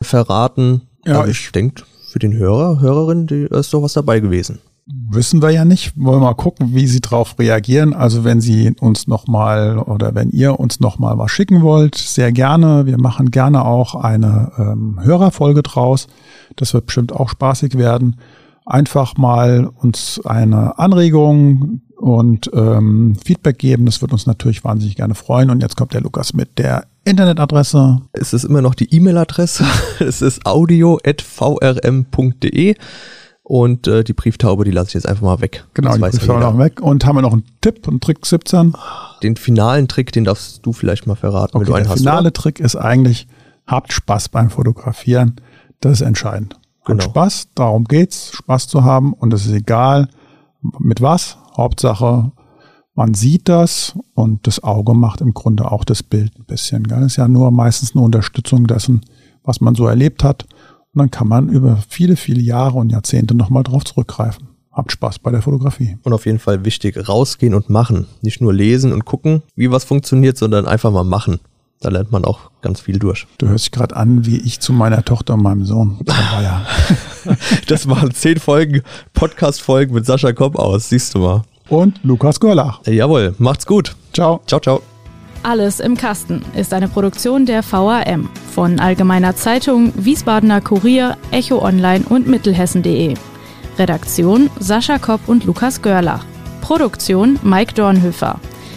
verraten. Ja, also ich denke, für den Hörer, Hörerin, die ist doch was dabei gewesen. Wissen wir ja nicht. Wollen wir mal gucken, wie sie darauf reagieren. Also wenn sie uns nochmal oder wenn ihr uns nochmal was schicken wollt, sehr gerne. Wir machen gerne auch eine ähm, Hörerfolge draus. Das wird bestimmt auch spaßig werden. Einfach mal uns eine Anregung und ähm, Feedback geben. Das wird uns natürlich wahnsinnig gerne freuen. Und jetzt kommt der Lukas mit der Internetadresse? Es ist immer noch die E-Mail-Adresse. Es ist audio.vrm.de. Und äh, die Brieftaube, die lasse ich jetzt einfach mal weg. Genau, das die Brieftaube noch weg. Und haben wir noch einen Tipp, einen Trick 17? Den finalen Trick, den darfst du vielleicht mal verraten, okay, wenn du einen der hast. Der finale oder? Trick ist eigentlich, habt Spaß beim Fotografieren. Das ist entscheidend. Genau. Spaß, darum geht's, Spaß zu haben. Und es ist egal, mit was. Hauptsache, man sieht das und das Auge macht im Grunde auch das Bild ein bisschen. Das ist ja nur meistens eine Unterstützung dessen, was man so erlebt hat. Und dann kann man über viele, viele Jahre und Jahrzehnte nochmal drauf zurückgreifen. Habt Spaß bei der Fotografie. Und auf jeden Fall wichtig, rausgehen und machen. Nicht nur lesen und gucken, wie was funktioniert, sondern einfach mal machen. Da lernt man auch ganz viel durch. Du hörst dich gerade an, wie ich zu meiner Tochter und meinem Sohn. das waren zehn Folgen, Podcast-Folgen mit Sascha Kopp aus, siehst du mal und Lukas Görlach. Jawohl, macht's gut. Ciao. Ciao, ciao. Alles im Kasten ist eine Produktion der VAM von Allgemeiner Zeitung, Wiesbadener Kurier, Echo Online und Mittelhessen.de. Redaktion Sascha Kopp und Lukas Görlach. Produktion Mike Dornhöfer.